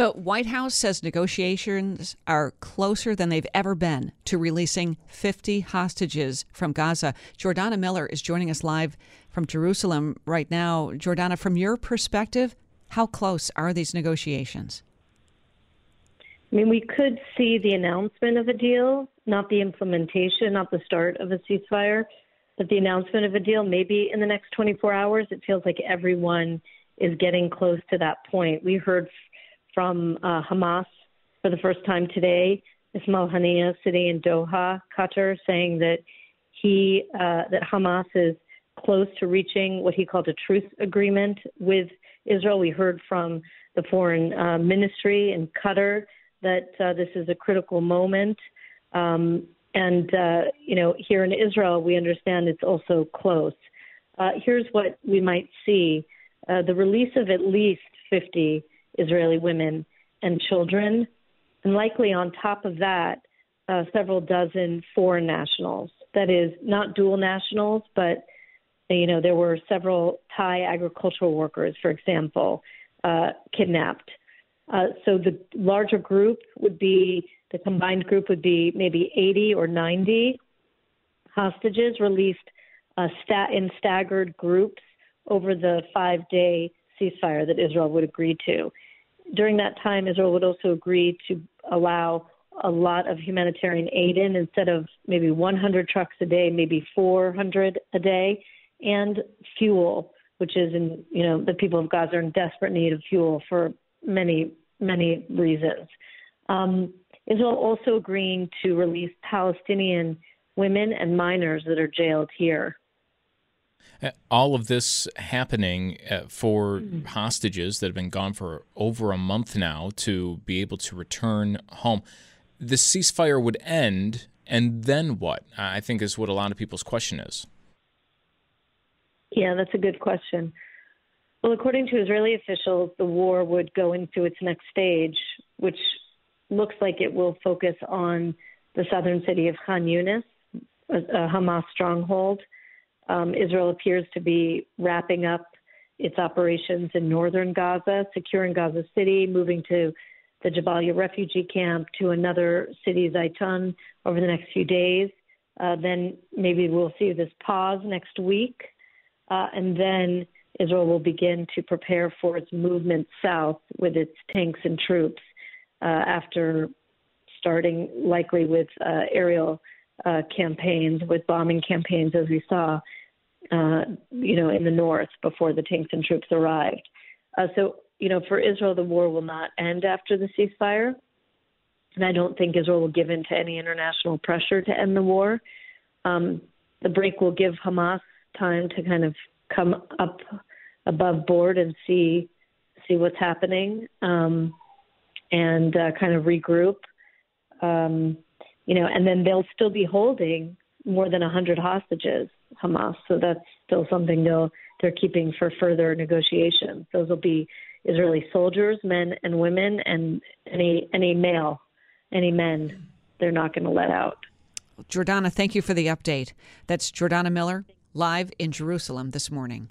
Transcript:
The White House says negotiations are closer than they've ever been to releasing 50 hostages from Gaza. Jordana Miller is joining us live from Jerusalem right now. Jordana, from your perspective, how close are these negotiations? I mean, we could see the announcement of a deal, not the implementation, not the start of a ceasefire but the announcement of a deal maybe in the next 24 hours. It feels like everyone is getting close to that point. We heard from uh, Hamas for the first time today, Ismail Haniyeh sitting in Doha, Qatar, saying that he uh, that Hamas is close to reaching what he called a truce agreement with Israel. We heard from the foreign uh, ministry in Qatar that uh, this is a critical moment. Um, and, uh, you know, here in Israel, we understand it's also close. Uh, here's what we might see uh, the release of at least 50 Israeli women and children, and likely on top of that, uh, several dozen foreign nationals. That is, not dual nationals, but you know, there were several Thai agricultural workers, for example, uh, kidnapped. Uh, so the larger group would be the combined group would be maybe 80 or 90 hostages released uh, stat- in staggered groups over the five day ceasefire that Israel would agree to. During that time, Israel would also agree to allow a lot of humanitarian aid in instead of maybe 100 trucks a day, maybe 400 a day, and fuel, which is in, you know, the people of Gaza are in desperate need of fuel for many, many reasons. Um, Israel also agreeing to release Palestinian women and minors that are jailed here. Uh, all of this happening uh, for mm-hmm. hostages that have been gone for over a month now to be able to return home. The ceasefire would end, and then what? I think is what a lot of people's question is. Yeah, that's a good question. Well, according to Israeli officials, the war would go into its next stage, which looks like it will focus on the southern city of Khan Yunis, a, a Hamas stronghold. Um, Israel appears to be wrapping up its operations in northern Gaza, securing Gaza City, moving to the Jabalia refugee camp to another city, Zaytun, over the next few days. Uh, then maybe we'll see this pause next week. Uh, and then Israel will begin to prepare for its movement south with its tanks and troops uh, after starting likely with uh, aerial uh, campaigns, with bombing campaigns, as we saw, uh, you know, in the north before the tanks and troops arrived. Uh, so, you know, for Israel, the war will not end after the ceasefire, and I don't think Israel will give in to any international pressure to end the war. Um, the break will give Hamas time to kind of come up above board and see see what's happening. Um, and uh, kind of regroup. Um, you know, and then they'll still be holding more than 100 hostages, Hamas. So that's still something they'll they're keeping for further negotiations. Those will be Israeli soldiers, men and women, and any any male, any men. They're not going to let out. Jordana, thank you for the update. That's Jordana Miller live in Jerusalem this morning.